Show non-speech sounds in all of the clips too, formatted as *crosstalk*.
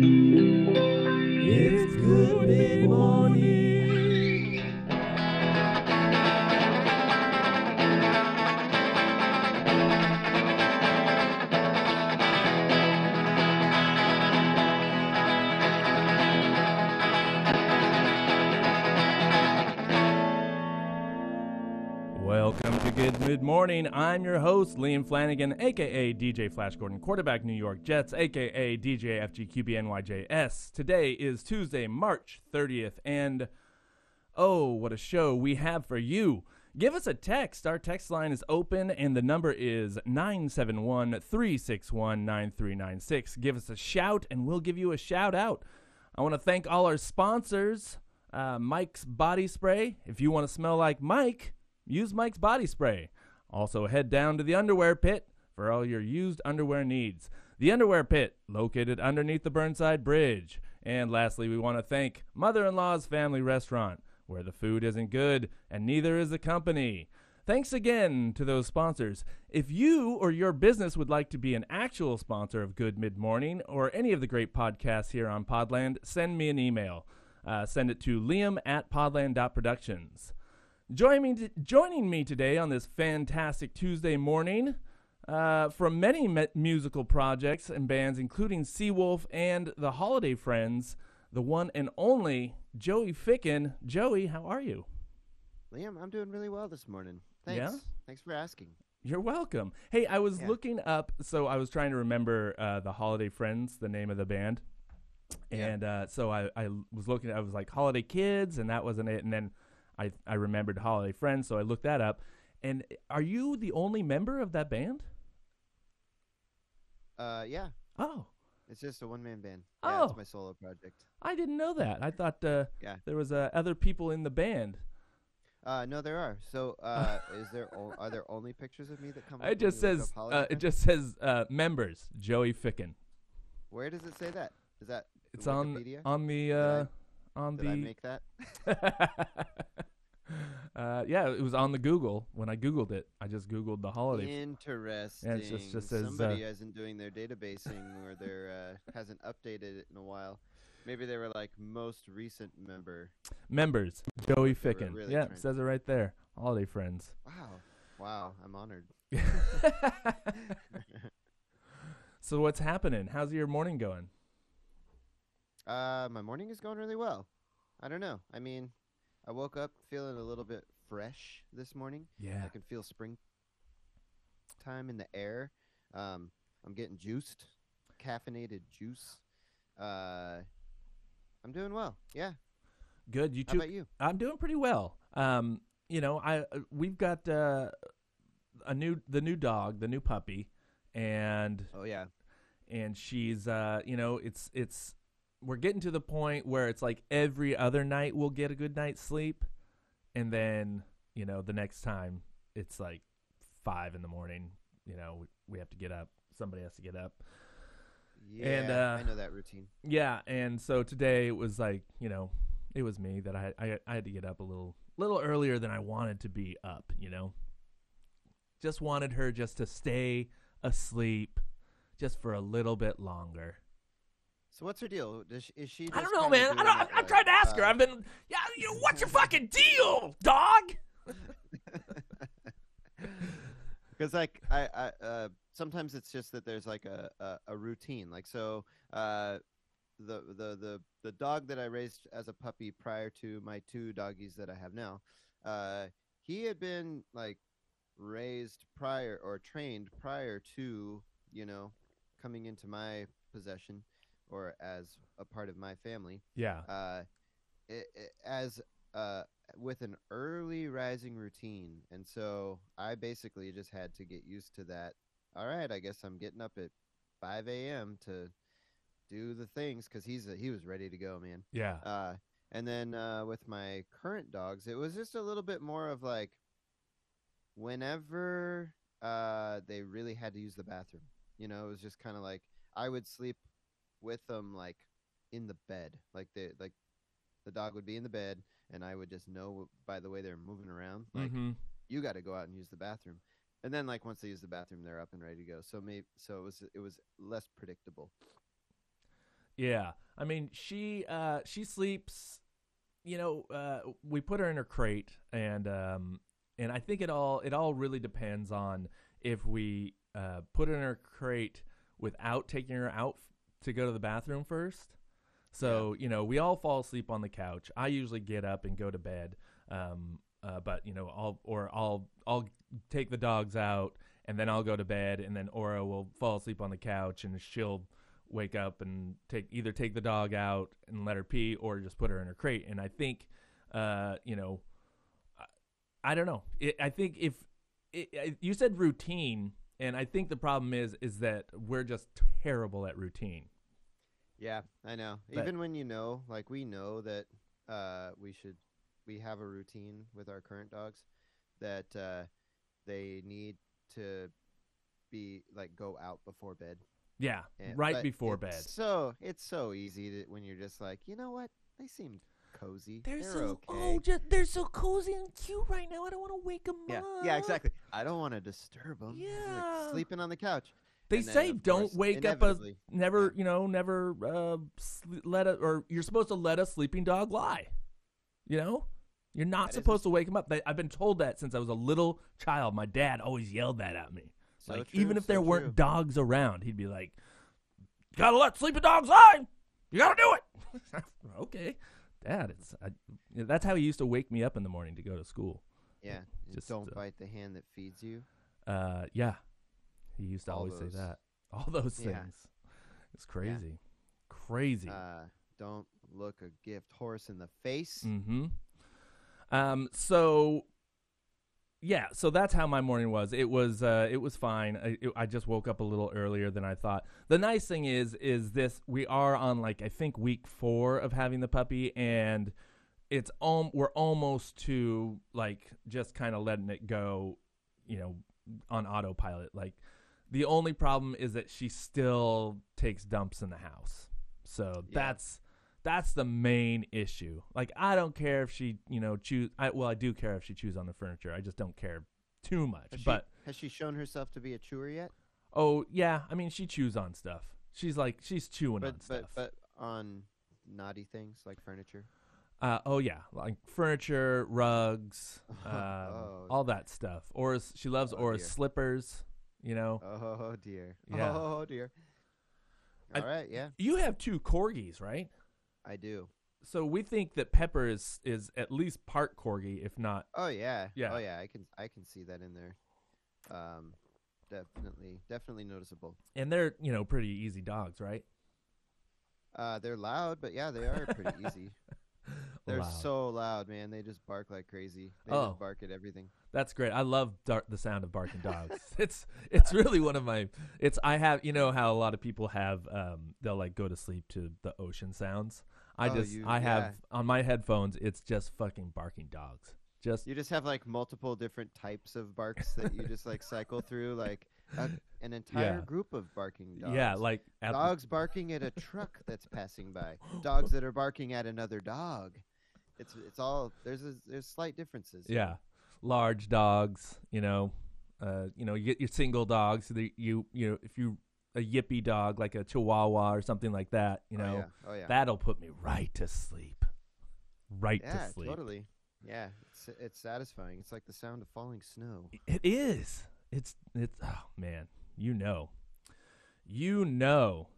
It's good morning. Morning. I'm your host, Liam Flanagan, aka DJ Flash Gordon, quarterback New York Jets, aka DJ FGQBNYJS. Today is Tuesday, March 30th, and oh, what a show we have for you. Give us a text. Our text line is open, and the number is 971 361 9396. Give us a shout, and we'll give you a shout out. I want to thank all our sponsors uh, Mike's Body Spray. If you want to smell like Mike, use Mike's Body Spray. Also, head down to the underwear pit for all your used underwear needs. The Underwear Pit, located underneath the Burnside Bridge. And lastly, we want to thank Mother in Law's Family Restaurant, where the food isn't good and neither is the company. Thanks again to those sponsors. If you or your business would like to be an actual sponsor of Good Mid Morning or any of the great podcasts here on Podland, send me an email. Uh, send it to liam at podland.productions. Join me t- joining me today on this fantastic Tuesday morning uh, from many me- musical projects and bands, including Seawolf and the Holiday Friends, the one and only Joey Ficken. Joey, how are you? Liam, I'm doing really well this morning. Thanks. Yeah? Thanks for asking. You're welcome. Hey, I was Yeah. looking up, so I was trying to remember uh, the Holiday Friends, the name of the band, Yeah. and uh, so I, I was looking. I was like Holiday Kids, and that wasn't it. And then I I remembered Holiday Friends, so I looked that up. And are you the only member of that band? Uh, yeah, Oh, it's just a one man band. Yeah, Oh. it's my solo project. I didn't know that. I thought uh, Yeah. there was uh, other people in the band. Uh, no, there are. So, uh, *laughs* is there o- are there only pictures of me that come? up It just says uh, it just says uh, members Joey Ficken. Where does it say that? Is that It's on Wikipedia? on the uh, on Did I the make that? *laughs* uh, yeah, it was on the Google when I googled it. I just googled the holiday. Interesting. just- just says, uh, Somebody isn't doing their databasing or their uh, *laughs* hasn't updated it in a while. Maybe they were like most recent member. Members Joey Ficken. really yeah, it says it right there. Holiday friends. Wow. Wow. I'm honored. *laughs* so what's happening? How's your morning going? Uh, my morning is going really well. I don't know. I mean, I woke up feeling a little bit fresh this morning. Yeah. I can feel spring time in the air. Um, I'm getting juiced, caffeinated juice. Uh, I'm doing well. Yeah. Good. You too. How about you? I'm doing pretty well. Um, you know, I uh, we've got uh, a new the new dog, the new puppy, and Oh yeah. and she's uh, you know, it's it's we're getting to the point where it's like every other night we'll get a good night's sleep, and then you know the next time it's like five in the morning. You know, we, we have to get up. Somebody has to get up. Yeah. And, uh, I know that routine. Yeah, and so today it was like you know, it was me that I I, I had to get up a little little earlier than I wanted to be up. You know, just wanted her just to stay asleep, just for a little bit longer. So what's her deal? Does she, is she? I don't know, man. I don't. I'm like, trying to ask her. uh, I've been. Yeah, you, what's your fucking deal, dog? *laughs* because like I, I uh, sometimes it's just that there's like a, a, a routine like so uh, the, the the the dog that I raised as a puppy prior to my two doggies that I have now uh, he had been like raised prior or trained prior to you know coming into my possession or as a part of my family Yeah. uh, i i as uh, with an early rising routine, and so I basically just had to get used to that. All right, I guess I'm getting up at 5 a.m. to do the things because he's a, he was ready to go, man. Yeah. Uh, and then uh, with my current dogs, it was just a little bit more of like whenever uh, they really had to use the bathroom. You know, it was just kind of like I would sleep with them like in the bed, like they like the dog would be in the bed, and I would just know by the way they're moving around, like mm-hmm. you got to go out and use the bathroom. And then like once they use the bathroom, they're up and ready to go. So maybe so it was it was less predictable. Yeah, I mean she uh, she sleeps. You know, uh, we put her in her crate, and um, and I think it all it all really depends on if we uh, put her in her crate without taking her out to go to the bathroom first. So you know, we all fall asleep on the couch. I usually get up and go to bed, um, uh, but you know, I'll or I'll I'll take the dogs out and then I'll go to bed, and then Aura will fall asleep on the couch, and she'll wake up and take either take the dog out and let her pee, or just put her in her crate. And I think, uh, you know, I, I don't know. It, I think if it, I- you said routine, and I think the problem is is that we're just terrible at routine. Yeah, I know. But- Even when you know, like we know that uh, we should, we have a routine with our current dogs that uh, they need to be like go out before bed. Yeah, And- right before bed. So it's so easy to, when you're just like, you know what? They seem cozy. They're, They're so okay. oh, just, they're so cozy and cute right now. I don't want to wake them yeah, up. yeah, exactly. I don't want to disturb them. Yeah. sleeping on the couch. They And say of don't course, wake up a never, you know, never uh, sl- let a or you're supposed to let a sleeping dog lie. You know, you're not That supposed to wake him up. They, I've been told that since I was a little child. My dad always yelled that at me. So like true, even if so there true. weren't dogs around, he'd be like, gotta let sleeping dogs lie. You gotta do it." *laughs* okay, Dad. It's I, that's how he used to wake me up in the morning to go to school. Yeah, Just, don't uh, bite the hand that feeds you. Uh, yeah, he used to All always those. say that. *laughs* All those things. Yeah. It's crazy, crazy. Uh, don't look a gift horse in the face. Mm-hmm. Um. So, yeah. So that's how my morning was. It was. Uh. It was fine. I, it, I just woke up a little earlier than I thought. The nice thing is, is this we are on like I think week four of having the puppy, and it's um we're almost to like just kind of letting it go, you know, on autopilot. Like the only problem is that she still takes dumps in the house. So Yeah. that's that's the main issue. Like I don't care if she, you know, choose. I, well, I do care if she chews on the furniture. I just don't care too much. Has she, but has she shown herself to be a chewer yet? oh yeah, I mean she chews on stuff. She's like she's chewing But on but stuff. but on naughty things like furniture. Uh, oh yeah, like furniture, rugs, *laughs* um, Oh. all that stuff. Ora's she loves Oh, dear. slippers. You know, Oh dear. Yeah. Oh dear. I- All right. Yeah, you have two corgis, right? I do. So we think that Pepper is is at least part corgi, if not. Oh yeah. Yeah. Oh yeah. I can I can see that in there. Um, definitely definitely noticeable. And they're you know pretty easy dogs, right? Uh, they're loud, but yeah, they are pretty *laughs* easy. They're Loud. so loud, man. They just bark like crazy. They Oh. just bark at everything. That's great. I love dar- the sound of barking dogs. *laughs* it's it's really one of my. It's I have you know how a lot of people have um they'll like go to sleep to the ocean sounds. I Oh, just you- I have on my headphones. It's just fucking barking dogs. Just You just have like multiple different types of barks that you just like cycle through, like a, an entire Yeah. group of barking dogs. yeah, like at the- dogs barking at a truck that's passing by. *gasps* Dogs that are barking at another dog. It's it's all there's a, there's slight differences. Yeah, large dogs. You know, uh, you know, you get your single dogs. The, you you know, if you a yippy dog like a Chihuahua or something like that, you Oh, know, yeah. Oh yeah. that'll put me right to sleep. Right yeah, to sleep. totally. Yeah, it's it's satisfying. It's like the sound of falling snow. It is. It's it's. Oh man, you know, you know.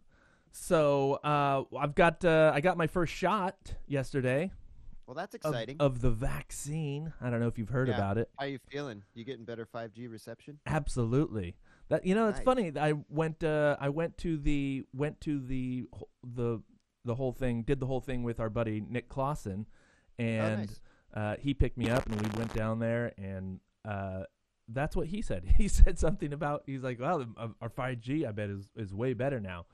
So uh, I've got uh, I got my first shot yesterday Well, that's of, exciting. of the vaccine. I don't know if you've heard Yeah. about it. How you feeling? You getting better 5G reception? Absolutely. That you know, it's Nice. funny. I went. Uh, I went to the went to the wh- the the whole thing. Did the whole thing with our buddy Nick Clausen, and oh, nice. uh, he picked me up, and we went down there, and uh, that's what he said. *laughs* He said something about. He's like, "Well, the- uh, our 5G, I bet, is is way better now."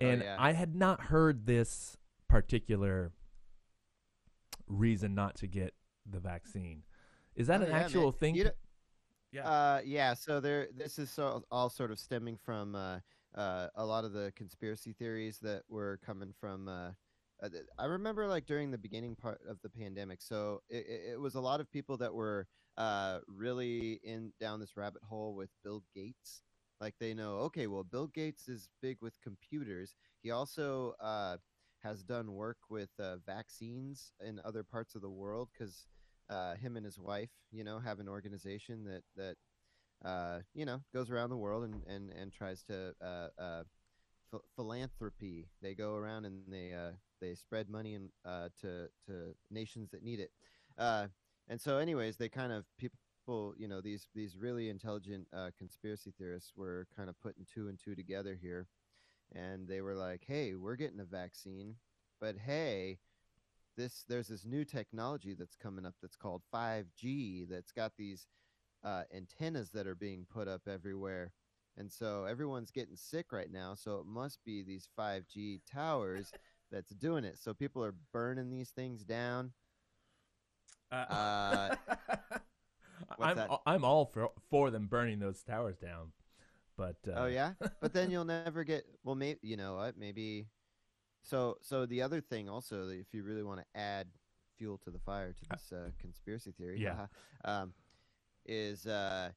Oh, And yeah. I had not heard this particular reason not to get the vaccine. Is that Oh, an yeah, man. actual thing? You yeah. Uh, yeah. So there, this is so, all sort of stemming from uh, uh, a lot of the conspiracy theories that were coming from. Uh, uh, I remember like during the beginning part of the pandemic. So it, it, was a lot of people that were uh, really in down this rabbit hole with Bill Gates. Like they know, okay, well, Bill Gates is big with computers. He also has done work with vaccines in other parts of the world because uh, him and his wife, you know, have an organization that that uh, you know goes around the world and and and tries to uh, uh, ph- philanthropy. They go around and they uh, they spread money uh, to to nations that need it. And so, anyways, they kind of people, you know, these these really intelligent conspiracy theorists were kind of putting two and two together here, and they were like, "Hey, we're getting a vaccine, but hey." This there's this new technology that's coming up that's called 5G that's got these uh, antennas that are being put up everywhere. And so everyone's getting sick right now. So it must be these 5G towers that's doing it. So people are burning these things down. Uh, *laughs* what's I'm that? I'm all for for them burning those towers down, but uh, oh yeah, but then *laughs* you'll never get. Well, maybe you know what? Maybe. So so the other thing also, if you really want to add fuel to the fire to this uh, conspiracy theory, Yeah. haha, um, is uh,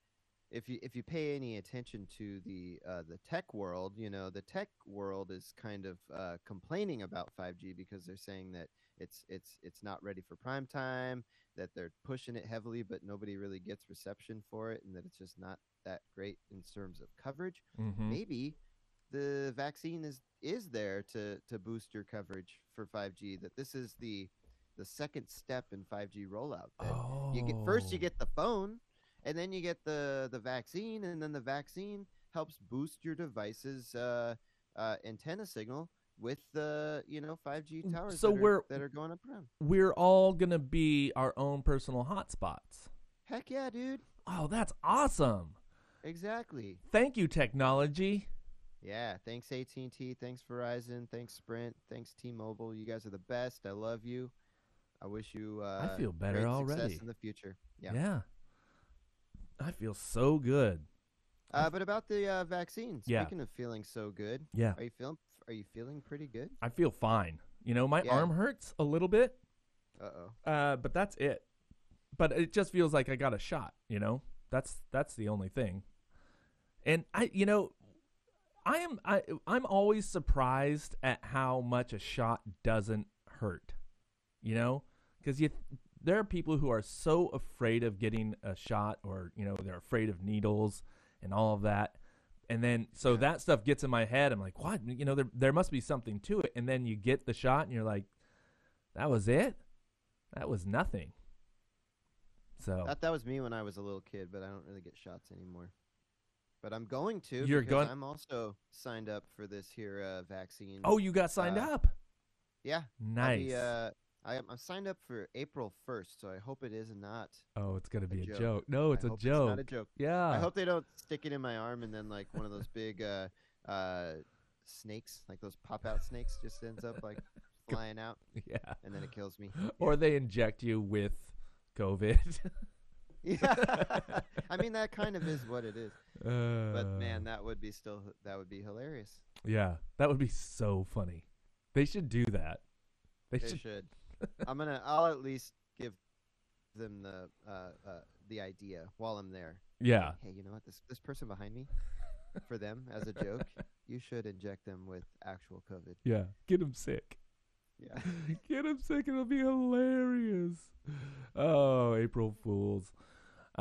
if you if you pay any attention to the uh, the tech world, you know the tech world is kind of uh, complaining about 5G because they're saying that it's it's it's not ready for prime time, that they're pushing it heavily, but nobody really gets reception for it, and that it's just not that great in terms of coverage. mhm. Maybe the vaccine is is there to to boost your coverage for 5G. That this is the the second step in 5G rollout. That you get first you Oh. get the phone and then you get the the vaccine and then the vaccine helps boost your device's uh, uh, antenna signal with the you know 5G Mm, towers so that, are, we're- that are going up around. we're all gonna be our own personal hotspots. Heck yeah, dude! Oh, that's awesome! Exactly. Thank you, technology. Yeah. Thanks AT&T. Thanks Verizon. Thanks Sprint. Thanks T-Mobile. You guys are the best. I love you. I wish you. Uh, feel better great already. Success in the future. Yeah. Yeah. I feel so good. Uh, but about the uh, vaccine. Yeah. Speaking of feeling so good, Yeah. are you feeling? Are you feeling pretty good? I feel fine. You know, my Yeah. arm hurts a little bit, Uh oh. uh, but that's it. But it just feels like I got a shot. You know, that's that's the only thing. And I, you know, I am I I'm always surprised at how much a shot doesn't hurt. You know, because you there are people who are so afraid of getting a shot, or you know, they're afraid of needles and all of that. And then so Yeah. that stuff gets in my head. I'm like, what? You know, there there must be something to it. And then you get the shot, and you're like, that was it. That was nothing. So That that was me when I was a little kid, but I don't really get shots anymore. But I'm going to. You're going- I'm also signed up for this here uh, vaccine. oh, you got signed uh, up. yeah. Nice. be, uh, I am I'm signed up for April 1st, so I hope it is not. oh, it's gonna be a joke. joke. No, it's I a joke. It's not a joke. yeah. I hope they don't stick it in my arm and then like one of those big uh, uh, snakes, like those pop out snakes, just ends up like *laughs* flying out yeah. and then it kills me. Or they inject you with COVID. *laughs* Yeah. *laughs* I mean that kind of is what it is. Uh, But man, that would be still that would be hilarious. yeah, that would be so funny. They should do that. They, They should. should. I'm gonna. I'll at least give them the uh, uh, the idea while I'm there. Yeah. Hey, you know what? This this person behind me, for them as a joke, *laughs* you should inject them with actual COVID. Yeah. Get them sick. Yeah. *laughs* Get them sick. It'll be hilarious. Oh, April Fools.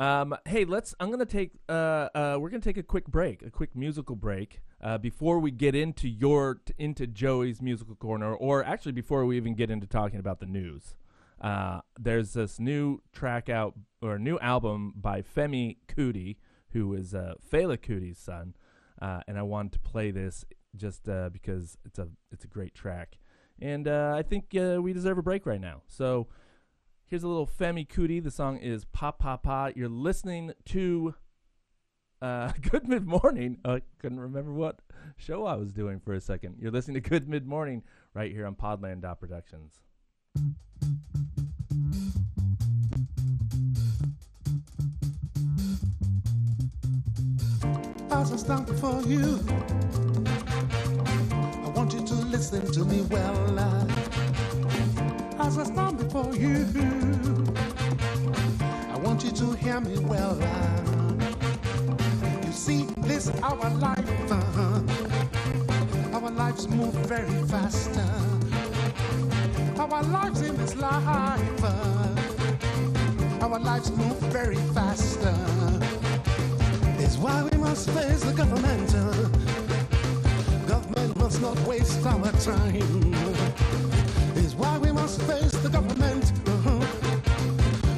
Um, hey, let's. I'm gonna take. Uh, uh, we're gonna take a quick break, a quick musical break, uh, before we get into your t- into Joey's musical corner, or actually before we even get into talking about the news. Uh, there's this new track out or new album by Femi Kuti, who is uh, Fela Kuti's son, uh, and I wanted to play this just uh, because it's a it's a great track and uh, I think uh, we deserve a break right now. So here's a little Femi Kuti. The song is "Pa Pa Pa." You're listening to uh, *laughs* Good Mid Morning. I couldn't remember what show I was doing for a second. You're listening to Good Mid Morning right here on Podland Dot Productions. As I stand before you, I want you to listen to me well. uh, As I stand before you, I want you to hear me well. uh. You see, this our life. uh, Our lives move very fast. Our lives in this life. Our lives move very fast. Is why we must face the government. Government must not waste our time. Why we must face the government. Uh-huh.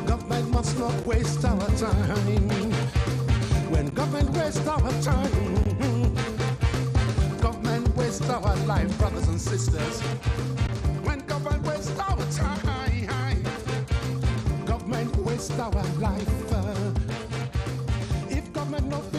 Government must not waste our time. When government waste our time, government waste our life, brothers and sisters. When government waste our time, government waste our life. uh. If government not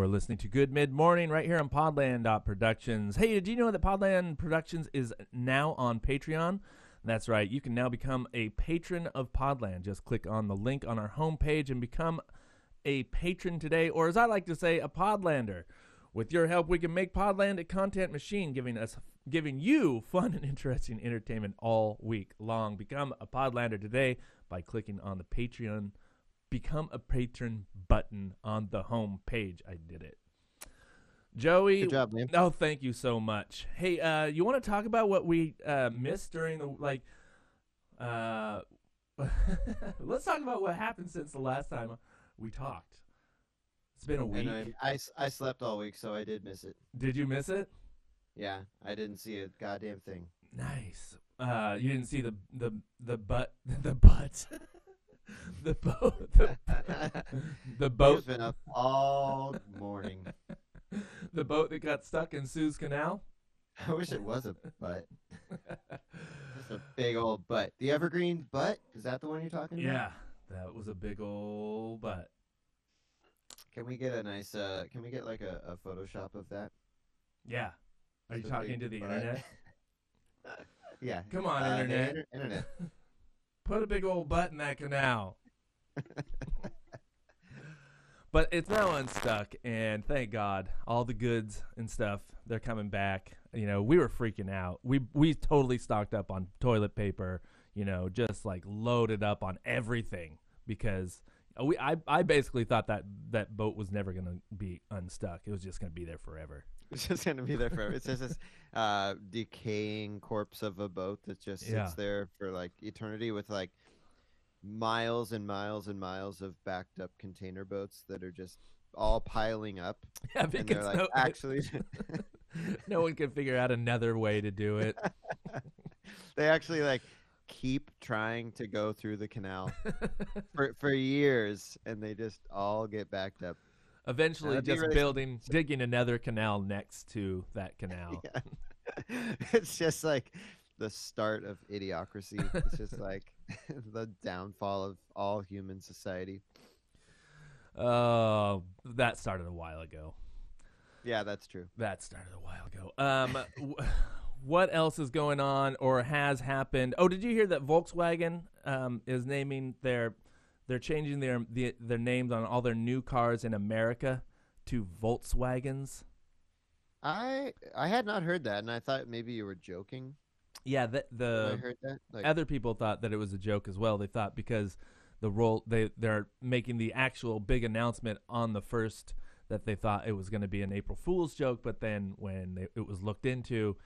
You're listening to Good Mid Morning right here on Podland Productions. Hey, did you know that Podland Productions is now on Patreon? That's right. You can now become a patron of Podland. Just click on the link on our homepage and become a patron today, or as I like to say, a Podlander. With your help, we can make Podland a content machine, giving us giving you fun and interesting entertainment all week long. Become a Podlander today by clicking on the Patreon become a patron button on the home page. I did it. Joey, Good job, Liam. Oh, thank you so much. Hey, uh, you want to talk about what we uh, missed during the like? Uh, *laughs* let's talk about what happened since the last time we talked. It's been a week. I, I I slept all week, so I did miss it. Did you miss it? Yeah, I didn't see a goddamn thing. Nice. Uh, you didn't see the the the butt *laughs* the butt *laughs* the boat the, *laughs* the boat I've been up all morning. *laughs* the boat that got stuck in Suez Canal. I wish it was a butt. Just a big old butt. The evergreen butt? Is that the one you're talking about? Yeah, that was a big old butt. Can we get a nice uh can we get like a, a Photoshop of that? Yeah. Are you a talking to the butt. internet? yeah. Come on, Uh, internet. inter- internet. Put a big old butt in that canal. *laughs* but it's now unstuck, and thank God, all the goods and stuff they're coming back. You know, we were freaking out. We we totally stocked up on toilet paper. You know, just like loaded up on everything because we I I basically thought that that boat was never gonna be unstuck. It was just gonna be there forever. *laughs* It's just gonna be there forever. It's just this uh, decaying corpse of a boat that just sits Yeah. there for like eternity with like miles and miles and miles of backed up container boats that are just all piling up. *laughs* Yeah, And they're like, no, actually, *laughs* no one can figure out another way to do it. they actually like keep trying to go through the canal for for years, and they just all get backed up. Eventually, That'd just really- building, digging another canal next to that canal. *laughs* Yeah. *laughs* it's just like the start of idiocracy. It's just *laughs* like the downfall of all human society. Oh, that started a while ago. Yeah, that's true. That started a while ago. Um, w- what else is going on or has happened? Oh, did you hear that Volkswagen um, is naming their they're changing their the, their names on all their new cars in America to Voltswagens? I I had not heard that, and I thought maybe you were joking. Yeah, the the heard that. Like, other people thought that it was a joke as well. They thought because the role they they're making the actual big announcement on the first that they thought it was going to be an April Fool's joke, but then when they, it was looked into,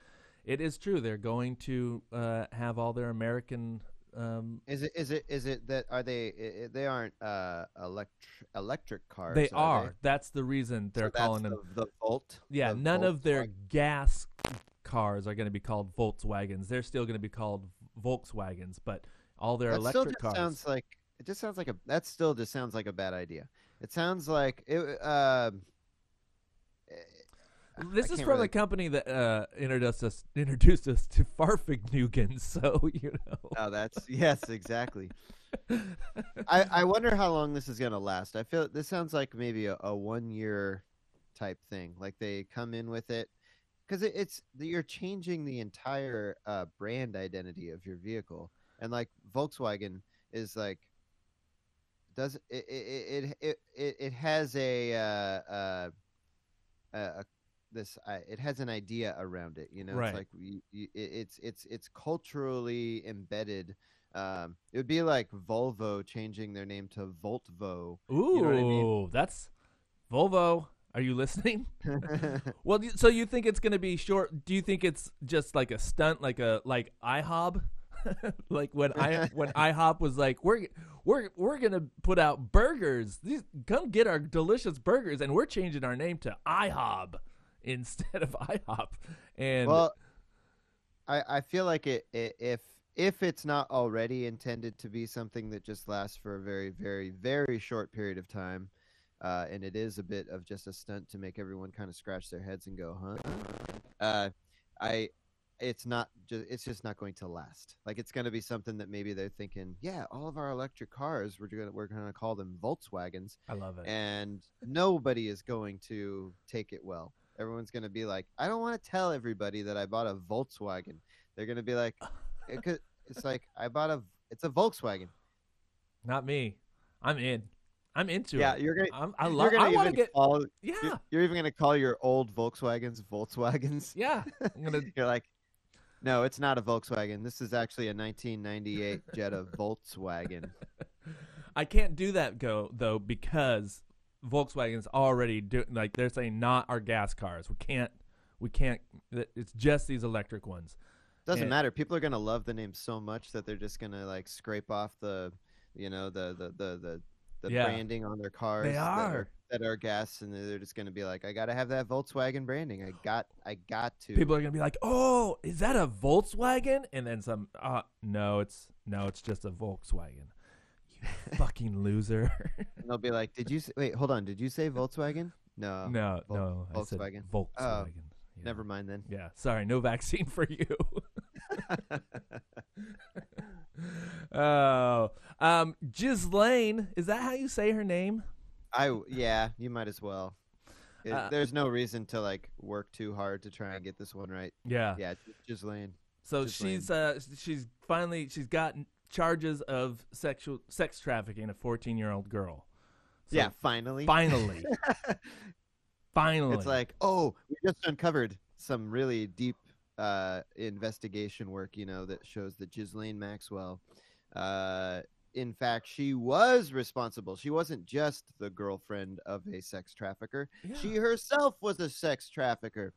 it is true. They're going to uh, have all their American. Um, is it is it is it that are they they aren't uh electric electric cars? they are. are. That's the reason they're that's calling them. the, the Volt. Yeah, the none of their Volkswagen. gas cars are going to be called Volkswagens. They're still going to be called Volkswagens, but all their that still electric just cars. sounds like it just sounds like a that still just sounds like a bad idea. It sounds like it. Uh, This is from really- a company that uh, introduced us introduced us to Fahrvergnügen, *laughs* so you know. oh, that's yes, exactly. I I wonder how long this is gonna last. I feel this sounds like maybe a, a one year type thing. Like they come in with it because it, it's you're changing the entire uh, brand identity of your vehicle, and like Volkswagen is like does it it it it, it, it has a uh, uh, a this uh, it has an idea around it you know Right. it's like you, you, it- it's it's it's culturally embedded um it would be like volvo changing their name to voltvo Ooh, know what I mean? that's Volvo. Are you listening? *laughs* *laughs* well, so you think it's going to be short? Do you think it's just like a stunt, like a like IHOB? *laughs* like when I when IHOP was like, we're we're we're gonna put out burgers. These come get our delicious burgers, and we're changing our name to IHOB *laughs* instead of IHOP. And well i i feel like it, it if if it's not already intended to be something that just lasts for a very very very short period of time uh, and it is a bit of just a stunt to make everyone kind of scratch their heads and go huh uh, i it's not just it's just not going to last like it's going to be something that maybe they're thinking yeah all of our electric cars we're going to we're going to call them voltswagens I love it. and nobody is going to take it well. Everyone's going to be like, I don't want to tell everybody that I bought a Volkswagen. They're going to be like, *laughs* it could, it's like I bought a, it's a Volkswagen. Not me. I'm in. I'm into yeah, it. you're gonna, I'm, I love. I want to get. call, Yeah, you're, you're even gonna call your old Volkswagens Volkswagens. yeah. I'm *laughs* gonna. You're like, no, it's not a Volkswagen. This is actually a 1998 Jetta *laughs* Volkswagen. I can't do that go though because Volkswagen's already doing like they're saying not our gas cars. We can't. We can't. It's just these electric ones. Doesn't And- matter. People are gonna love the name so much that they're just gonna like scrape off the, you know, the the the the, the Yeah. branding on their cars. They that are. that are gas, and they're just gonna be like, I gotta have that Volkswagen branding. I got, I got to. People are gonna be like, "Oh, is that a Volkswagen?" And then some. Uh, no, it's no, it's just a Volkswagen. *laughs* Fucking loser. *laughs* and they'll be like, Did you say, wait? Hold on. Did you say Volkswagen? No. no, Vol- no, I said Volkswagen. Volkswagen. Yeah. Never mind then. Yeah, sorry, no vaccine for you. *laughs* oh, um, Ghislaine, is that how you say her name? I yeah, you might as well. It- Uh, there's no reason to like work too hard to try and get this one right. Yeah. Yeah, Ghislaine. So Ghislaine. she's uh she's finally she's gotten charges of sexual sex trafficking a 14 year old girl. So yeah, finally. Finally. *laughs* finally. It's like, oh, we just uncovered some really deep uh, investigation work, you know, that shows that Ghislaine Maxwell, uh, in fact, she was responsible. She wasn't just the girlfriend of a sex trafficker. Yeah. She herself was a sex trafficker.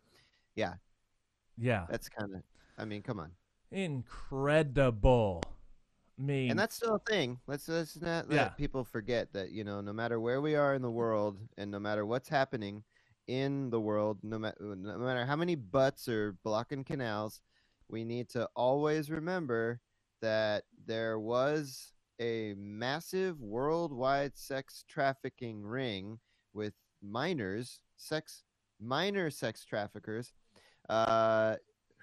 yeah. Yeah. That's kind of, I mean, come on. Incredible. Mean, And that's still a thing. Let's, let's not let Yeah. people forget that, you know, no matter where we are in the world and no matter what's happening in the world, no, ma- no matter how many butts are blocking canals, we need to always remember that there was a massive worldwide sex trafficking ring with minors, sex minor sex traffickers, uh,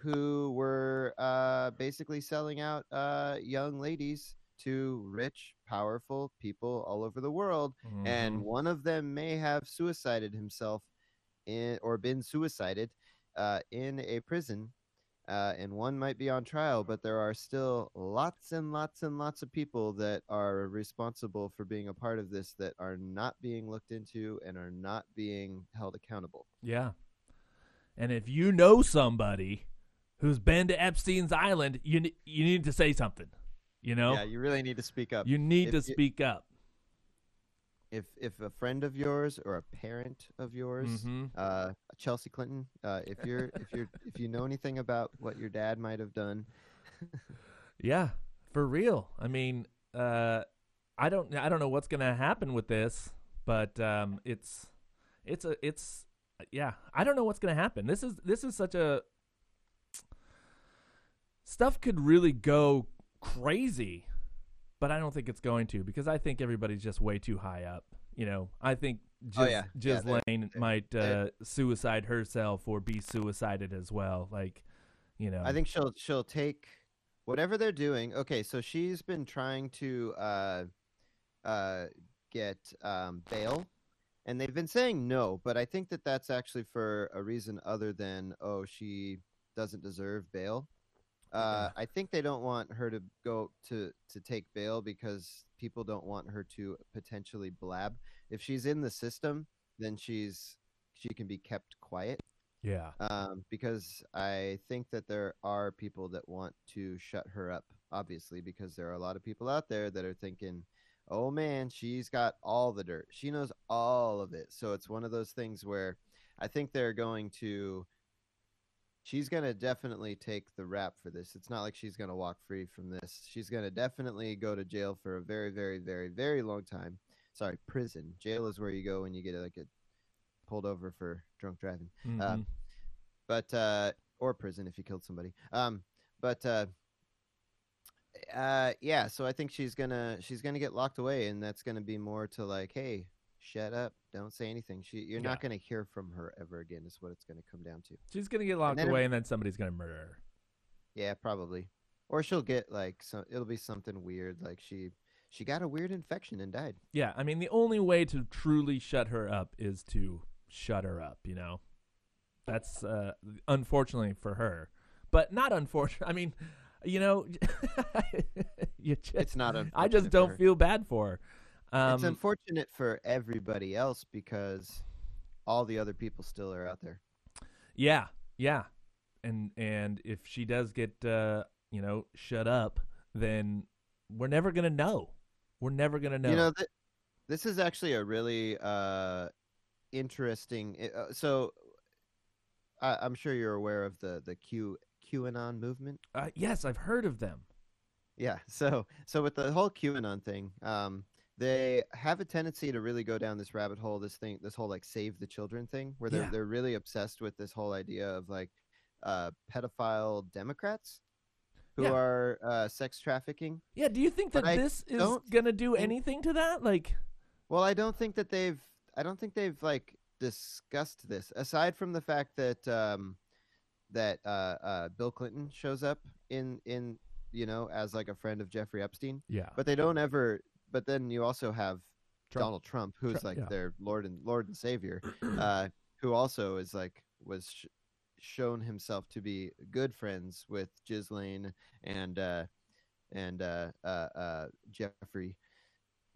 who were uh, basically selling out uh, young ladies to rich, powerful people all over the world. And Mhm. one of them may have suicided himself in, or been suicided uh, in a prison. Uh, and one might be on trial, but there are still lots and lots and lots of people that are responsible for being a part of this that are not being looked into and are not being held accountable. Yeah. And if you know somebody who's been to Epstein's Island, you ne- you need to say something. You know, Yeah, you really need to speak up. you need If to you- speak up. if if a friend of yours or a parent of yours, Mhm. uh, Chelsea Clinton, uh, if you're if you're *laughs* if you know anything about what your dad might have done, *laughs* Yeah, for real. I mean, uh, I don't I don't know what's gonna happen with this, but um, it's it's a it's yeah. I don't know what's gonna happen. This is this is such a stuff could really go crazy, but I don't think it's going to because I think everybody's just way too high up. You know, I think Giz, Oh, yeah. Yeah, they're- Ghislaine they're- might uh, they're- suicide herself or be suicided as well. Like, you know, I think she'll she'll take whatever they're doing. Okay, so she's been trying to uh, uh, get um, bail, and they've been saying no. But I think that that's actually for a reason other than oh she doesn't deserve bail. Uh, I think they don't want her to go to to take bail because people don't want her to potentially blab. If she's in the system, then she's she can be kept quiet yeah, um, because I think that there are people that want to shut her up, obviously, because there are a lot of people out there that are thinking, oh man, she's got all the dirt. She knows all of it. So it's one of those things where I think they're going to. She's going to definitely take the rap for this. It's not like she's going to walk free from this. She's going to definitely go to jail for a very, very, very, very long time. Sorry, prison. Jail is where you go when you get like a pulled over for drunk driving Mhm. but uh or prison if you killed somebody um but uh uh yeah so i think she's gonna she's gonna get locked away and that's gonna be more to like hey shut up don't say anything she you're Yeah. not gonna hear from her ever again is what it's gonna come down to she's gonna get locked it- away, and then somebody's gonna murder her. yeah probably or she'll get like so it'll be something weird like she she got a weird infection and died Yeah, I mean the only way to truly shut her up is to shut her up, you know. That's uh unfortunately for her. But not unfortunate. I mean, you know, *laughs* you just, it's not I just don't feel bad for her. Um it's unfortunate for everybody else because all the other people still are out there yeah, yeah. And and if she does get uh, you know, shut up, then we're never going to know. We're never going to know. You know, th- this is actually a really uh, interesting. Uh, so, I- I'm sure you're aware of the the Q QAnon movement. uh, yes, I've heard of them. Yeah. *laughs* So, so with the whole QAnon thing, um, they have a tendency to really go down this rabbit hole. This thing, this whole like save the children thing, where they're Yeah. they're really obsessed with this whole idea of like uh, pedophile Democrats who Yeah. are uh, sex trafficking. Yeah, do you think But that I this is going to do anything to that? Like Well, I don't think that they've. I don't think they've like discussed this aside from the fact that um, that uh, uh, Bill Clinton shows up in in you know as like a friend of Jeffrey Epstein, Yeah. but they don't ever. But then you also have Trump. Donald Trump, who's Trump, like yeah. their Lord and Lord and Savior, *clears throat* uh, who also is like was sh- shown himself to be good friends with Ghislaine and uh, and uh, uh, uh, Jeffrey.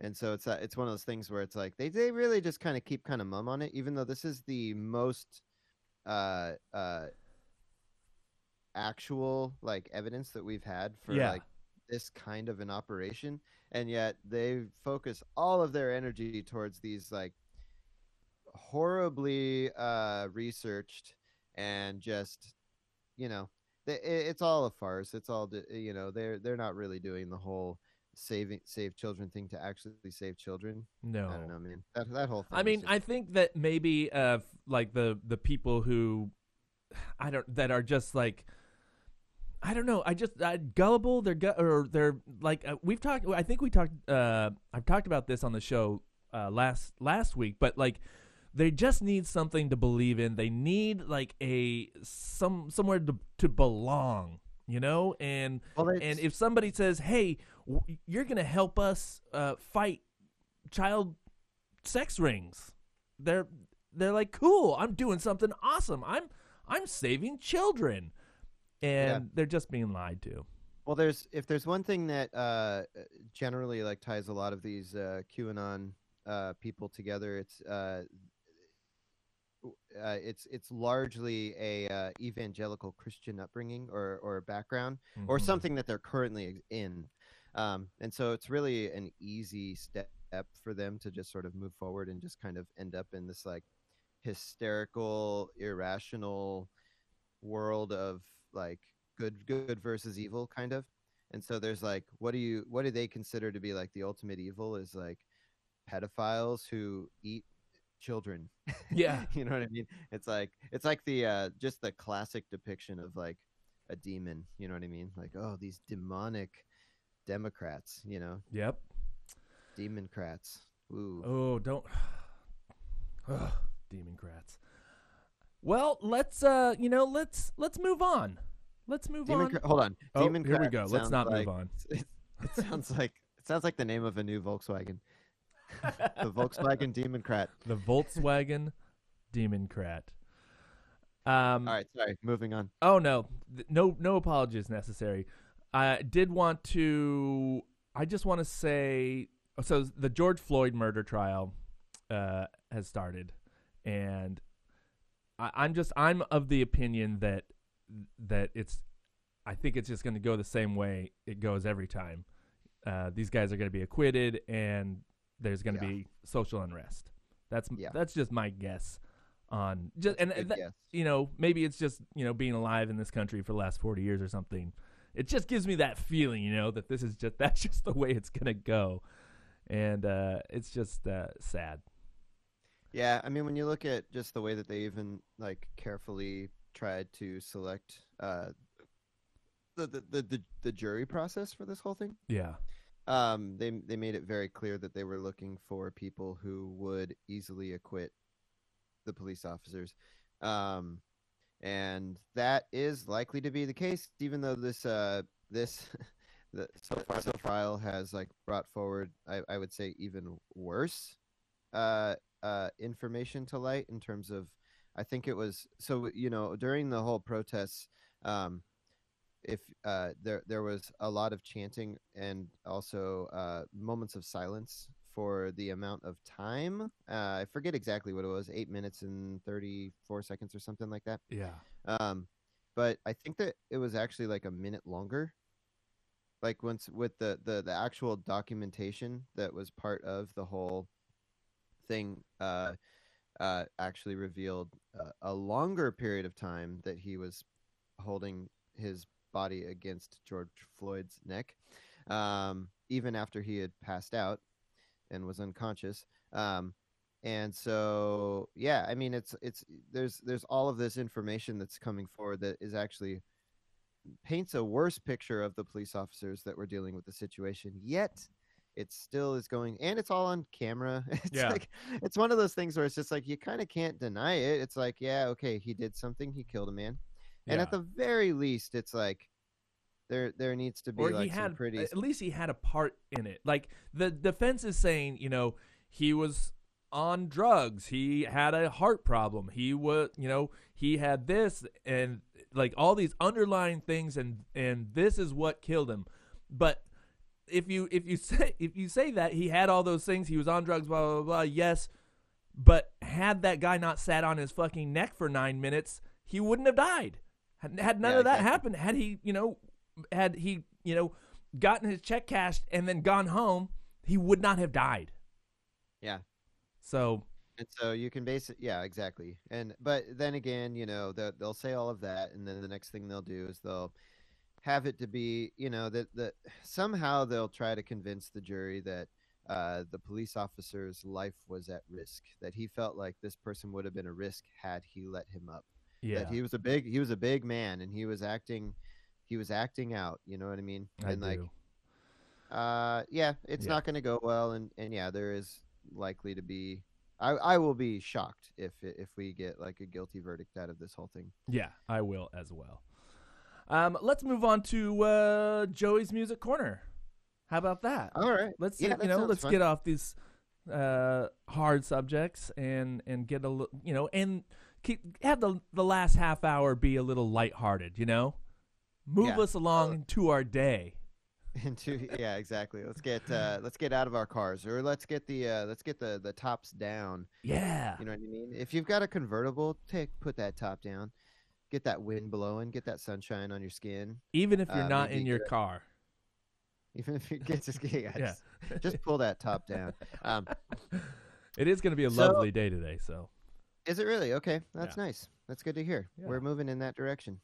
And so it's uh, it's one of those things where it's like they, they really just kind of keep kind of mum on it, even though this is the most uh, uh, actual like evidence that we've had for Yeah. like this kind of an operation, and yet they focus all of their energy towards these like horribly uh, researched and just you know they, it's all a farce. It's all you know they're they're not really doing the whole saving save children thing to actually save children. No. I don't know, man. That that whole thing. I mean, just- I think that maybe uh like the the people who I don't that are just like I don't know. I just uh, gullible. They're gu- or they're like uh, we've talked. I think we talked. Uh, I've talked about this on the show uh, last last week, but like they just need something to believe in. They need like a some somewhere to to belong. You know, and Well, and if somebody says, "Hey, w- you're gonna help us uh, fight child sex rings," they're they're like, "Cool, I'm doing something awesome. I'm I'm saving children," and they're just being lied to. Well, there's if there's one thing that uh, generally like ties a lot of these uh, QAnon uh, people together, it's uh, uh, it's it's largely a uh, evangelical Christian upbringing or or background or Mhm. something that they're currently in, um, and so it's really an easy step for them to just sort of move forward and just kind of end up in this like hysterical, irrational world of like good good versus evil kind of and so there's like what do you what do they consider to be like the ultimate evil is like pedophiles who eat children Yeah. *laughs* you know what i mean it's like it's like the uh just the classic depiction of like a demon you know what i mean like oh these demonic democrats you know Yep. demoncrats Ooh. Oh, don't. *sighs* Ugh, Democrats. Well, let's uh, you know, let's let's move on. Let's move on. Democrat, hold on Oh, demon here we go. Let's not move on. It, *laughs* it sounds like it sounds like the name of a new Volkswagen. *laughs* the Volkswagen Demoncrat. The Volkswagen Democrat. Um, All right, sorry. Moving on. Oh no, no, no apologies necessary. I did want to. I just want to say. So the George Floyd murder trial uh, has started, and I, I'm just I'm of the opinion that that it's. I think it's just going to go the same way it goes every time. Uh, these guys are going to be acquitted, and there's going to Yeah. be social unrest. That's Yeah. that's just my guess on just That's and that, you know, maybe it's just, you know, being alive in this country for the last 40 years or something. It just gives me that feeling, you know, that this is just, *laughs* that's just the way it's going to go. And uh, it's just uh, sad. Yeah, I mean, when you look at just the way that they even like carefully tried to select uh, the, the the the the jury process for this whole thing, Yeah. um, they they made it very clear that they were looking for people who would easily acquit the police officers, um, and that is likely to be the case. Even though this uh this *laughs* the so far the trial has like brought forward, I, I would say even worse uh uh information to light in terms of I think it was so you know during the whole protests um if uh, there there was a lot of chanting and also uh, moments of silence for the amount of time. Uh, I forget exactly what it was, eight minutes and thirty four seconds or something like that. Yeah. Um, but I think that it was actually like a minute longer. Like once with the the the actual documentation that was part of the whole thing, uh, uh, actually revealed a longer period of time that he was holding his body against George Floyd's neck, um, even after he had passed out and was unconscious. Um, and so, yeah, I mean, it's it's there's there's all of this information that's coming forward that is actually paints a worse picture of the police officers that were dealing with the situation. Yet, it still is going, and it's all on camera. *laughs* It's Yeah. like it's one of those things where it's just like you kind of can't deny it. It's like, yeah, okay, he did something, he killed a man, and at the very least, it's like there there needs to be or like he some had, pretty at least he had a part in it. Like the defense is saying, you know, he was on drugs. He had a heart problem. He was, you know, he had this and like all these underlying things and and this is what killed him. But if you if you *laughs* say if you say that he had all those things, he was on drugs, blah blah blah, yes. But had that guy not sat on his fucking neck for nine minutes, he wouldn't have died. Had, had none Yeah, of that exactly. happened, had he, you know, had he, you know, gotten his check cashed and then gone home, he would not have died. yeah. So And so you can base it, yeah, exactly. And but then again, you know, they'll, they'll say all of that, and then the next thing they'll do is they'll have it to be, you know, that that somehow they'll try to convince the jury that uh, the police officer's life was at risk, that he felt like this person would have been a risk had he let him up. yeah, That he was a big he was a big man, and he was acting he was acting out. You know what I mean? I and like, do. uh, yeah, it's Yeah. not going to go well, and and yeah, there is likely to be. I I will be shocked if if we get like a guilty verdict out of this whole thing. Yeah, I will as well. Um, let's move on to uh, Joey's music corner. How about that? All right, Let's yeah, you know, let's fun. get off these uh, hard subjects and and get a little, you know, and keep have the the last half hour be a little lighthearted. You know, move Yeah. us along to our day. *laughs* into yeah exactly let's get uh let's get out of our cars or let's get the uh let's get the the tops down Yeah, you know what i mean if you've got a convertible take put that top down get that wind blowing get that sunshine on your skin even if you're uh, not in your car. *laughs* even if you get just yeah, *laughs* Yeah. just, just pull that top down um *laughs* It is going to be a So- lovely day today. So Is it really? Okay, that's nice. That's good to hear. Yeah. We're moving in that direction.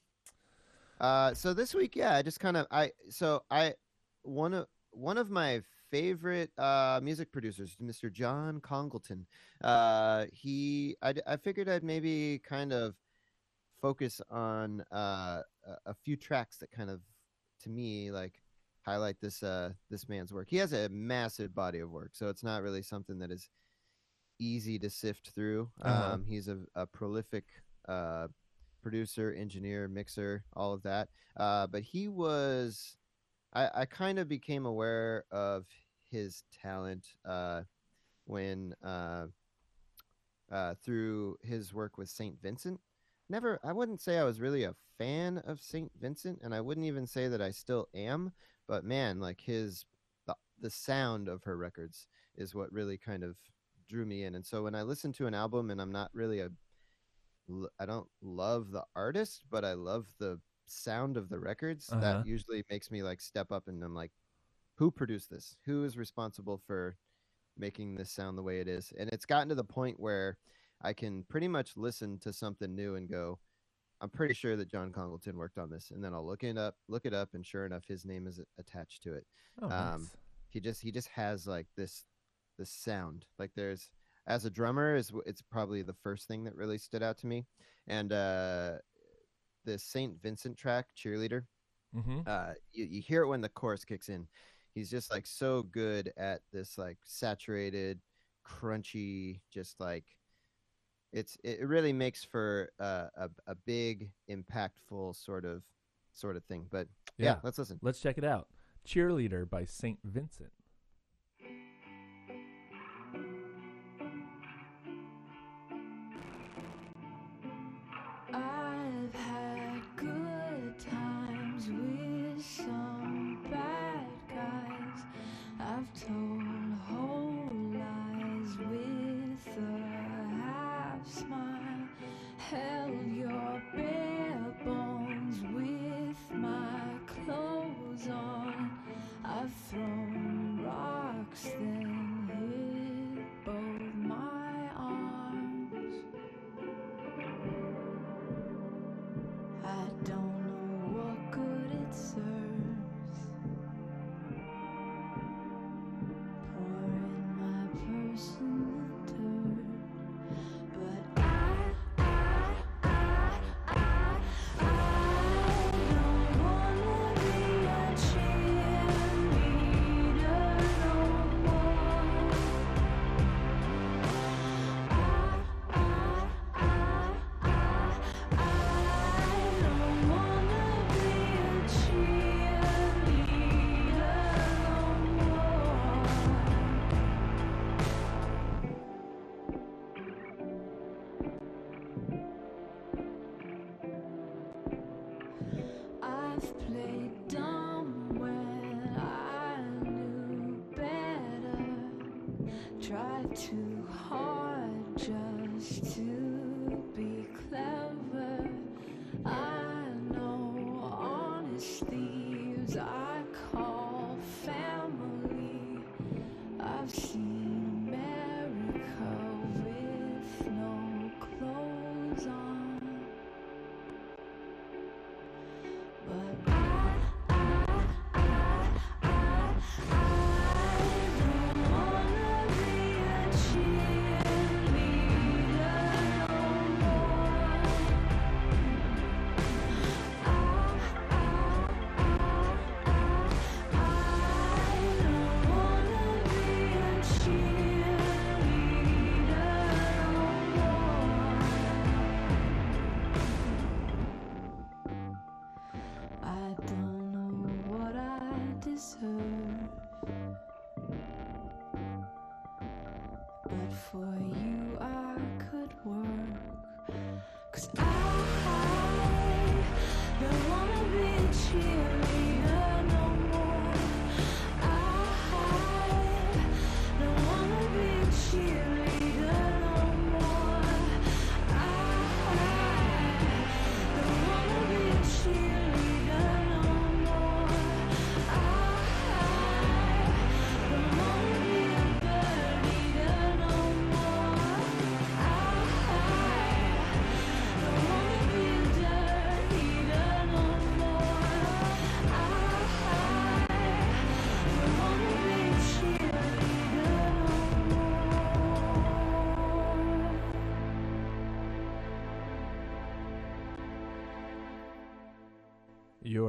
Uh, so this week, yeah, I just kind of I so I one of one of my favorite uh music producers, Mr. John Congleton. Uh, he I, I figured I'd maybe kind of focus on uh a, few tracks that kind of to me like highlight this uh this man's work. He has a massive body of work, so it's not really something that is easy to sift through. Uh-huh. Um, he's a, a prolific uh, producer, engineer, mixer, all of that. Uh, but he was, I, I kind of became aware of his talent uh, when uh, uh, through his work with Saint Vincent. Never, I wouldn't say I was really a fan of Saint Vincent, and I wouldn't even say that I still am. But man, like his the, the sound of her records is what really kind of drew me in. And so when I listen to an album and I'm not really a I don't love the artist, but I love the sound of the records, Uh-huh. that usually makes me like step up and I'm like who produced this? Who is responsible for making this sound the way it is? And it's gotten to the point where I can pretty much listen to something new and go I'm pretty sure that John Congleton worked on this, and then I'll look it up, look it up, and sure enough, his name is attached to it. Oh, Um, nice. he just he just has like this this sound. Like there's as a drummer is it's probably the first thing that really stood out to me. And uh the saint vincent track cheerleader hmm uh you, you hear it when the chorus kicks in. He's just like so good at this like saturated crunchy just like it's it really makes for uh, a a big impactful sort of sort of thing but yeah, Yeah. let's listen Let's check it out. Cheerleader by Saint Vincent.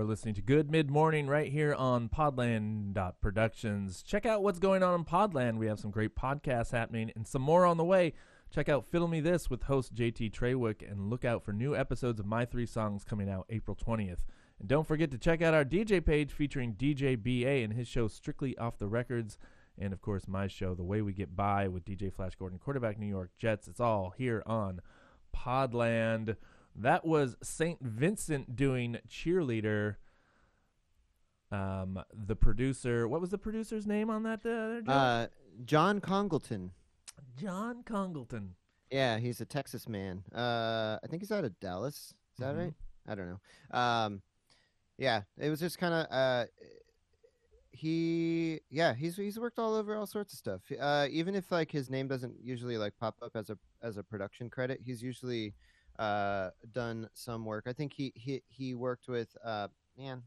Listening to Good Mid Morning right here on Podland Productions. Check out what's going on in Podland. We have some great podcasts happening and some more on the way. Check out Fiddle Me This with host JT Treywick and look out for new episodes of My Three Songs coming out April 20th. And don't forget to check out our DJ page featuring DJ BA and his show Strictly Off the Records. And of course, my show, The Way We Get By with DJ Flash Gordon, quarterback New York Jets. It's all here on Podland. That was St. Vincent doing cheerleader. Um, the producer, what was the producer's name on that? Uh. Uh, John Congleton. John Congleton. Yeah, he's a Texas man. Uh, I think he's out of Dallas. Is that Mhm. right? I don't know. Um, yeah, it was just kind of uh, he. Yeah, he's he's worked all over all sorts of stuff. Uh, even if like his name doesn't usually like pop up as a as a production credit, he's usually uh done some work. I think he he he worked with uh man.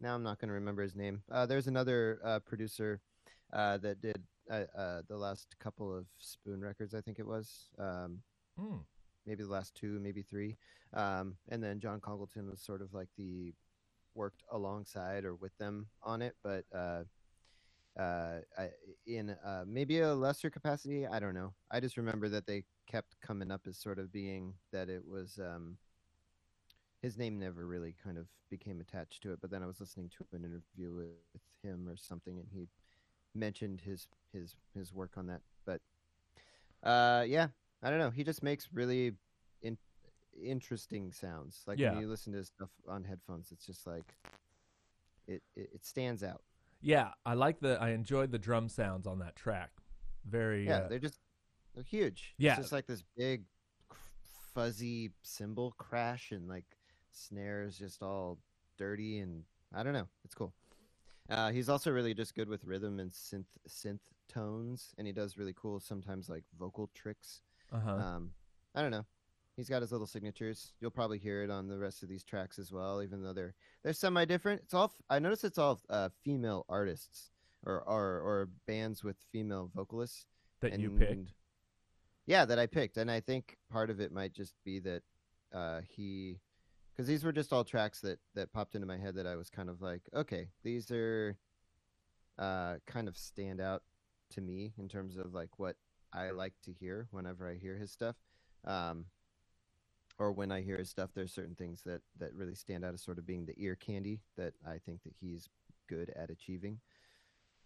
Now I'm not going to remember his name. Uh, there's another uh, producer uh, that did uh, uh, the last couple of Spoon records, I think it was. Um, Mm. maybe the last two, maybe three. Um, and then John Congleton was sort of like the worked alongside or with them on it, but uh, uh, I, in uh, maybe a lesser capacity. I don't know. I just remember that they kept coming up as sort of being that it was. Um, his name never really kind of became attached to it, but then I was listening to an interview with, him or something, and he mentioned his his his work on that. But uh, yeah, I don't know. He just makes really in, interesting sounds. Like Yeah. when you listen to his stuff on headphones, it's just like it it, it stands out. Yeah, I like the. I enjoyed the drum sounds on that track. Very. Yeah, uh, they're just they're huge. Yeah. it's just like this big fuzzy cymbal crash and like snares just all dirty and I don't know. It's cool. Uh, he's also really just good with rhythm and synth synth tones, and he does really cool sometimes like vocal tricks. uh-huh. Um, I don't know. He's got his little signatures. You'll probably hear it on the rest of these tracks as well, even though they're they're semi different. It's all I notice it's all uh, female artists or, or or bands with female vocalists. that you and- picked. Yeah, that I picked, and I think part of it might just be that uh, he, because these were just all tracks that that popped into my head that I was kind of like, okay, these are uh, kind of stand out to me in terms of like what I like to hear whenever I hear his stuff. Um, or when I hear his stuff, there's certain things that that really stand out as sort of being the ear candy that I think that he's good at achieving.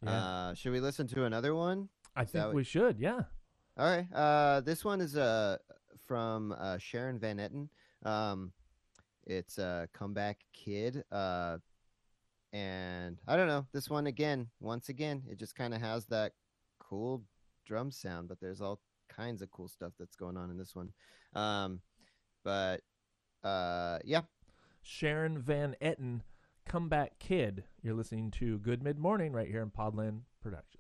Yeah. Uh, should we listen to another one? I that think we should. Yeah. All right. Uh, this one is uh from uh, Sharon Van Etten. Um, it's a comeback kid. Uh, and I don't know. This one again, once again, it just kind of has that cool drum sound, but there's all kinds of cool stuff that's going on in this one. Um, but uh, yeah, Sharon Van Etten, comeback kid. You're listening to Good Mid Morning right here in Podland Productions.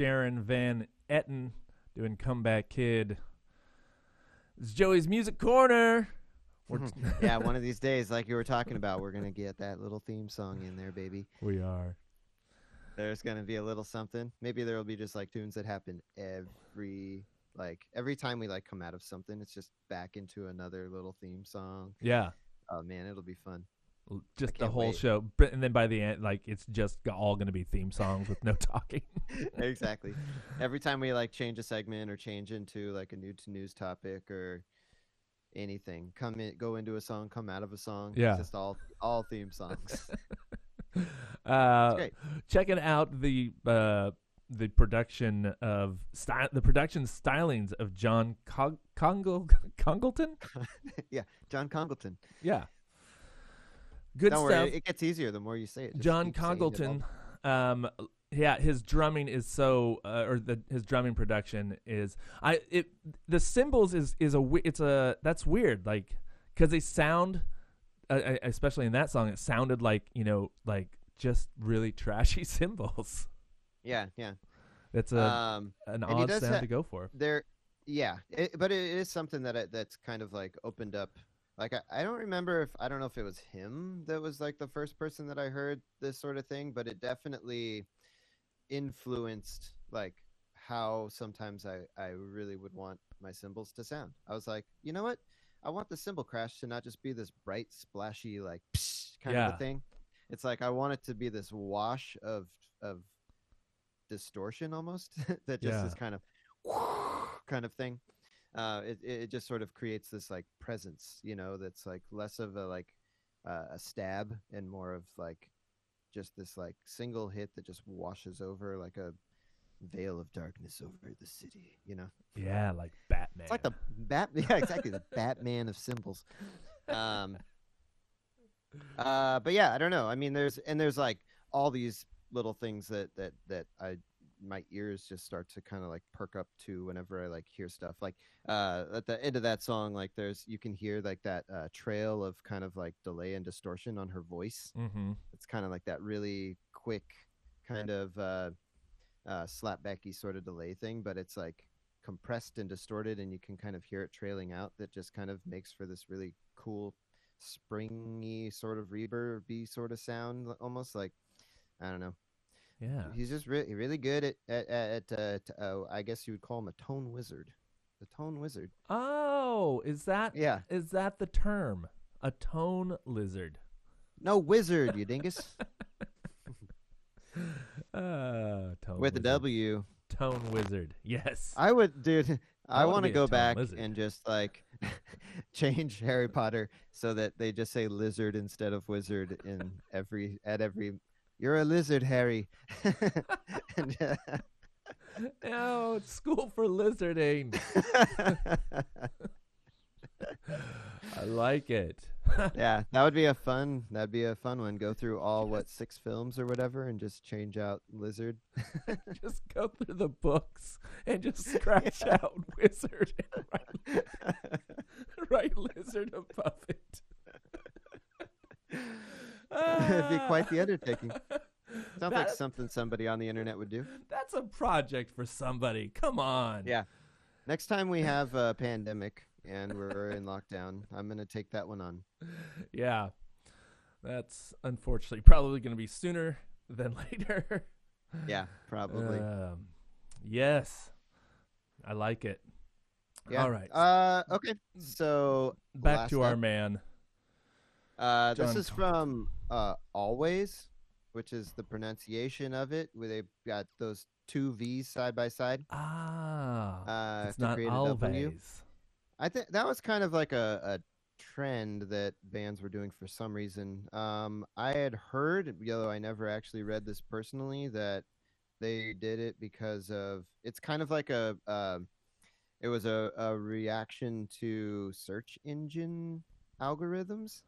Sharon Van Etten doing Comeback Kid. It's Joey's Music Corner. *laughs* Yeah, *laughs* one of these days, like you were talking about, we're gonna get that little theme song in there, baby. we are. There's gonna be a little something. Maybe there will be just like tunes that happen every like every time we like come out of something. It's just back into another little theme song. Yeah. Oh man, it'll be fun. Just the whole wait. show. But- And then by the end, like, it's just all going to be theme songs with no *laughs* talking. *laughs* exactly. *laughs* Every time we like change a segment or change into like a new to news topic or anything, come in, go into a song, come out of a song. Yeah. It's just all all theme songs. Uh, great. checking out the uh, the production of sty- the production stylings of John Congle- Congleton. Yeah, John Congleton. Yeah, good Don't stuff. worry, it gets easier the more you say it. Just John it Congleton. Um, yeah, his drumming is so, uh, or the his drumming production is. I it the cymbals is is a it's a that's weird like because they sound, uh, especially in that song, it sounded like you know like just really *laughs* trashy cymbals. Yeah, yeah. It's a um, an odd sound ha- to go for. there yeah it, but it is something that I, that's kind of like opened up like I, I don't remember if i don't know if it was him that was like the first person that i heard this sort of thing but it definitely influenced like how sometimes i i really would want my cymbals to sound i was like you know what i want the cymbal crash to not just be this bright splashy like kind of Yeah. a thing it's like i want it to be this wash of of distortion almost *laughs* that just Yeah. is kind of kind of thing uh it, it just sort of creates this like presence you know that's like less of a like uh, a stab and more of like just this like single hit that just washes over like a veil of darkness over the city you know Yeah, like Batman. it's like the bat *laughs* yeah exactly the batman of symbols um uh but yeah i don't know i mean there's and there's like all these little things that that that i my ears just start to kind of like perk up to whenever i like hear stuff like uh at the end of that song like there's you can hear like that uh trail of kind of like delay and distortion on her voice mm-hmm. it's kind of like that really quick kind of uh, uh, slapbacky sort of delay thing, but it's like compressed and distorted, and you can kind of hear it trailing out. That just kind of makes for this really cool, springy sort of reverby sort of sound, almost like I don't know. Yeah. He's just really really good at at, at uh, t- uh, I guess you would call him a tone wizard. The tone wizard. Oh, is that Yeah. Is that the term? A tone lizard. No wizard, you dingus. Uh, *laughs* tone With a. W. Tone wizard. Yes. I would, dude. *laughs* I I, want to go back lizard. and just like *laughs* change Harry Potter so that they just say lizard instead of wizard in every at every. You're a lizard, Harry. *laughs* and, uh, no, it's school for lizarding. *laughs* I like it. *laughs* yeah, that would be a fun. That'd be a fun one. Go through all what six films or whatever, and just change out lizard. just go through the books and just scratch out wizard and write, write lizard above it. *laughs* It'd be quite the undertaking. *laughs* Sounds like something somebody on the internet would do. That's a project for somebody. Come on. Yeah. Next time we *laughs* have a pandemic and we're in lockdown, I'm gonna take that one on. Yeah. That's unfortunately probably going to be sooner than later. Yeah, probably. Um, yes. I like it. yeah. All right. Uh, okay. So Back to our man. Uh, this is from uh, Alvvays, which is the pronunciation of it, where they got those two V's side by side. Ah. Uh, it's not create a W. Alvvays. I think that was kind of like a, a trend that bands were doing for some reason. Um, I had heard, although I never actually read this personally, that they did it because of it's kind of like a uh, it was a, a reaction to search engine algorithms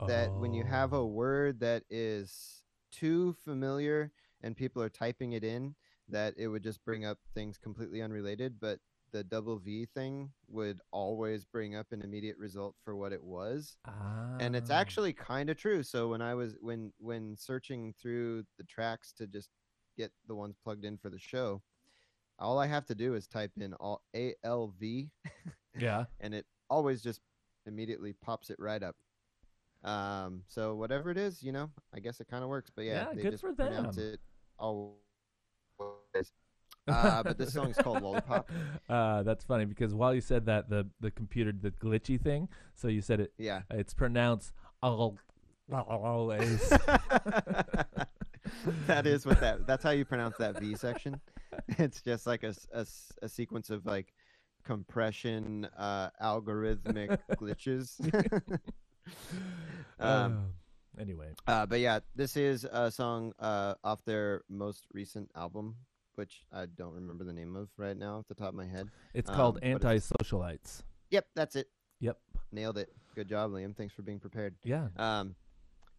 that when you have Oh. a word that is too familiar and people are typing it in that it would just bring up things completely unrelated but the double v thing would always bring up an immediate result for what it was and it's Ah. actually kind of true so when i was when when searching through the tracks to just get the ones plugged in for the show, all I have to do is type in all ALV, Yeah. *laughs* and it always just immediately pops it right up. Um, so whatever it is, you know, I guess it kind of works. But yeah, Yeah, they good just for pronounce them. it always. *laughs* Uh, but this song is called Lollipop. *laughs* Uh, that's funny because while you said that, the the computer the glitchy thing. So you said it. Yeah. It's pronounced. Always. *laughs* that is what that. That's how you pronounce that V section. It's just like a, a, a sequence of like compression uh, algorithmic glitches. *laughs* um, Uh, anyway, uh, but yeah, this is a song uh, off their most recent album, which I don't remember the name of right now off the top of my head. it's Um, called Anti Socialites. Yep, that's it. Yep. Nailed it. Good job, Liam. Thanks for being prepared. Yeah. Um,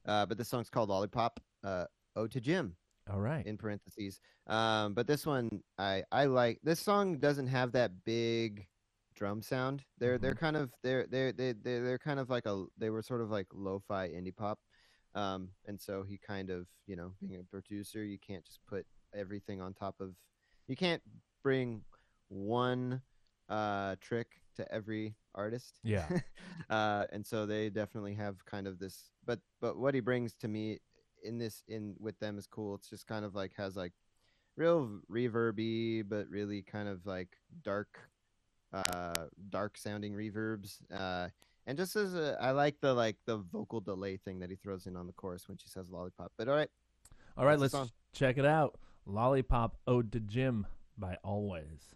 uh, but this song's called Lollipop. Uh, Ode to Jim. All right. in parentheses. Um, but this one I I like. This song doesn't have that big drum sound. They're they're kind of they're they're they they're, they're kind of like a they were sort of like lo-fi indie pop. Um, and so he kind of you know being a producer, you can't just put everything on top of. You can't bring one uh trick to every artist Yeah. *laughs* uh, and so they definitely have kind of this but but what he brings to me in this in with them is cool it's just kind of like has like real reverby but really kind of like dark uh dark sounding reverbs uh and just as a, I like the like the vocal delay thing that he throws in on the chorus when she says lollipop but all right All right. Let's check it out. Lollipop Ode to Jim by Alvvays.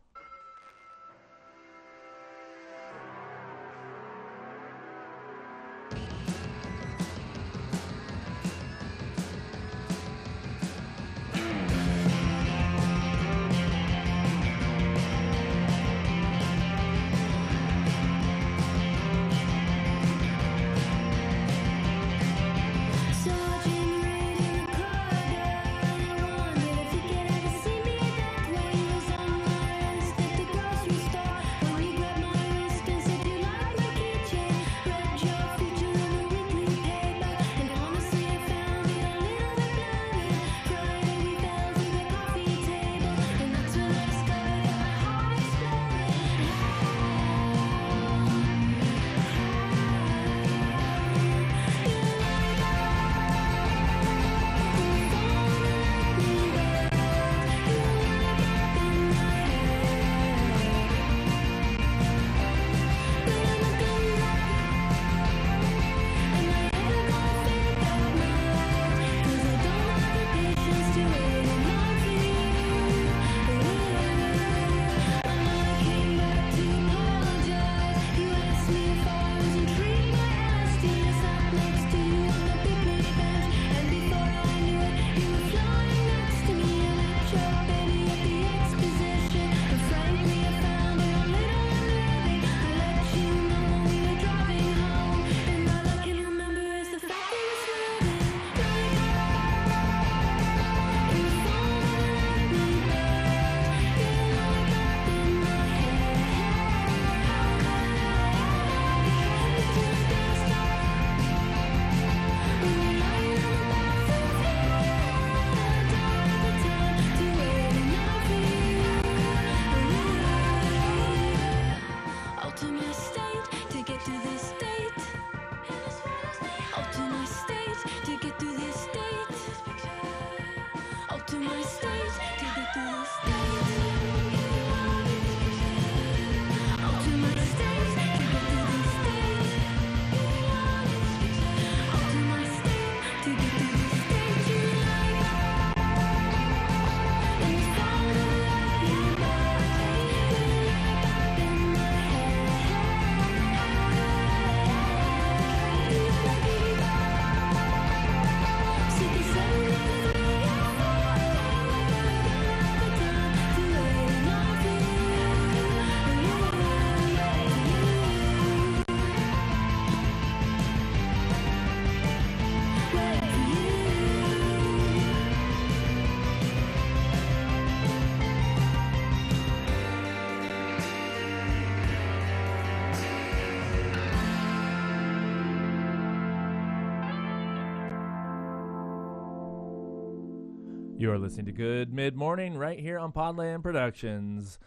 You're listening to Good Mid Morning right here on Podland Productions.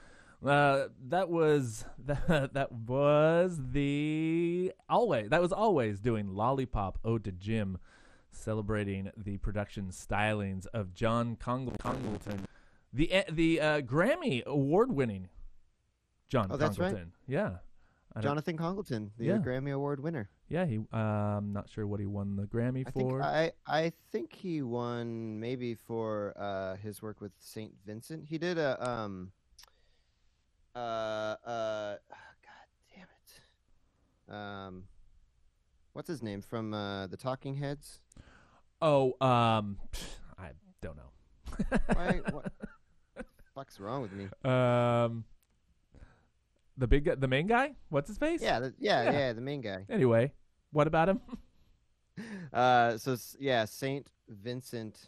Uh, that was that, *laughs* that was the Alvvays that was Alvvays doing Lollipop Ode to Jim, celebrating the production stylings of John Congl- Congleton, the eh, the uh, Grammy award winning John Oh, that's right. Yeah, I Jonathan Congleton, the Yeah. Grammy Award winner. Yeah. He uh, I'm not sure what he won the Grammy I think for. I I think he won maybe for uh, his work with Saint Vincent. He did a um uh uh *sighs* God damn it. Um what's his name from uh, the Talking Heads? oh, um, I don't know. Why what *laughs* fuck's wrong with me? Um, the big, guy, the main guy. What's his face? Yeah, the, yeah, Yeah. yeah, the main guy. Anyway, what about him? *laughs* Uh, so yeah, Saint Vincent,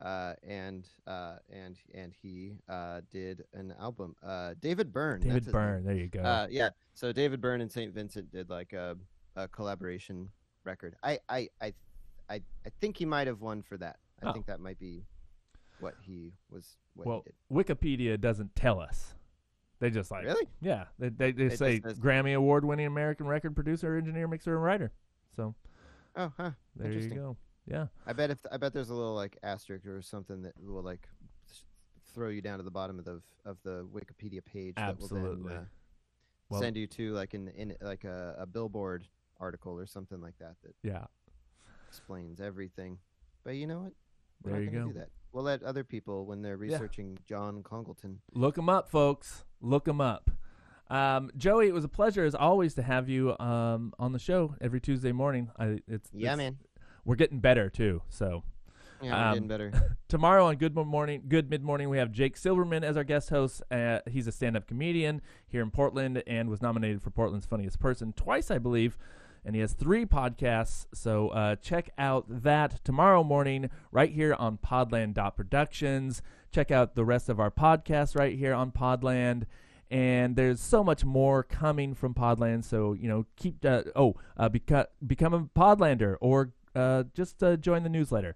uh, and uh, and and he uh did an album. Uh, David Byrne. David his name. Byrne. There you go. Uh, yeah. So David Byrne and Saint Vincent did like a, a collaboration record. I I I I, I think he might have won for that. I Oh. think that might be what he was. What well, he did. Wikipedia doesn't tell us. They just like, Really? yeah, they they, they It say just Grammy award winning American record producer, engineer, mixer, and writer. So Oh, huh. there you go. Yeah. I bet if I bet there's a little like asterisk or something that will like throw you down to the bottom of the of the Wikipedia page. That will Absolutely. then, uh, Well- send you to like in in like a, a billboard article or something like that that Yeah. explains everything. But you know what? We're There not you gonna go. do that. We'll let other people when they're Yeah. researching John Congleton. Look them up, folks. Look them up. Um, Joey, it was a pleasure as always to have you um, on the show every Tuesday morning. I, it's Yeah, it's- man. We're getting better too. So Yeah, we're Um, getting better. *laughs* tomorrow on Good Morning, Good Mid Morning, we have Jake Silverman as our guest host. Uh, he's a stand-up comedian here in Portland and was nominated for Portland's Funniest Person twice, I believe. And he has three podcasts, so uh, check out that tomorrow morning right here on Podland Productions. Check out the rest of our podcasts right here on Podland. And there's so much more coming from Podland, so you know keep uh, oh uh, beca- become a Podlander or uh, just uh, join the newsletter.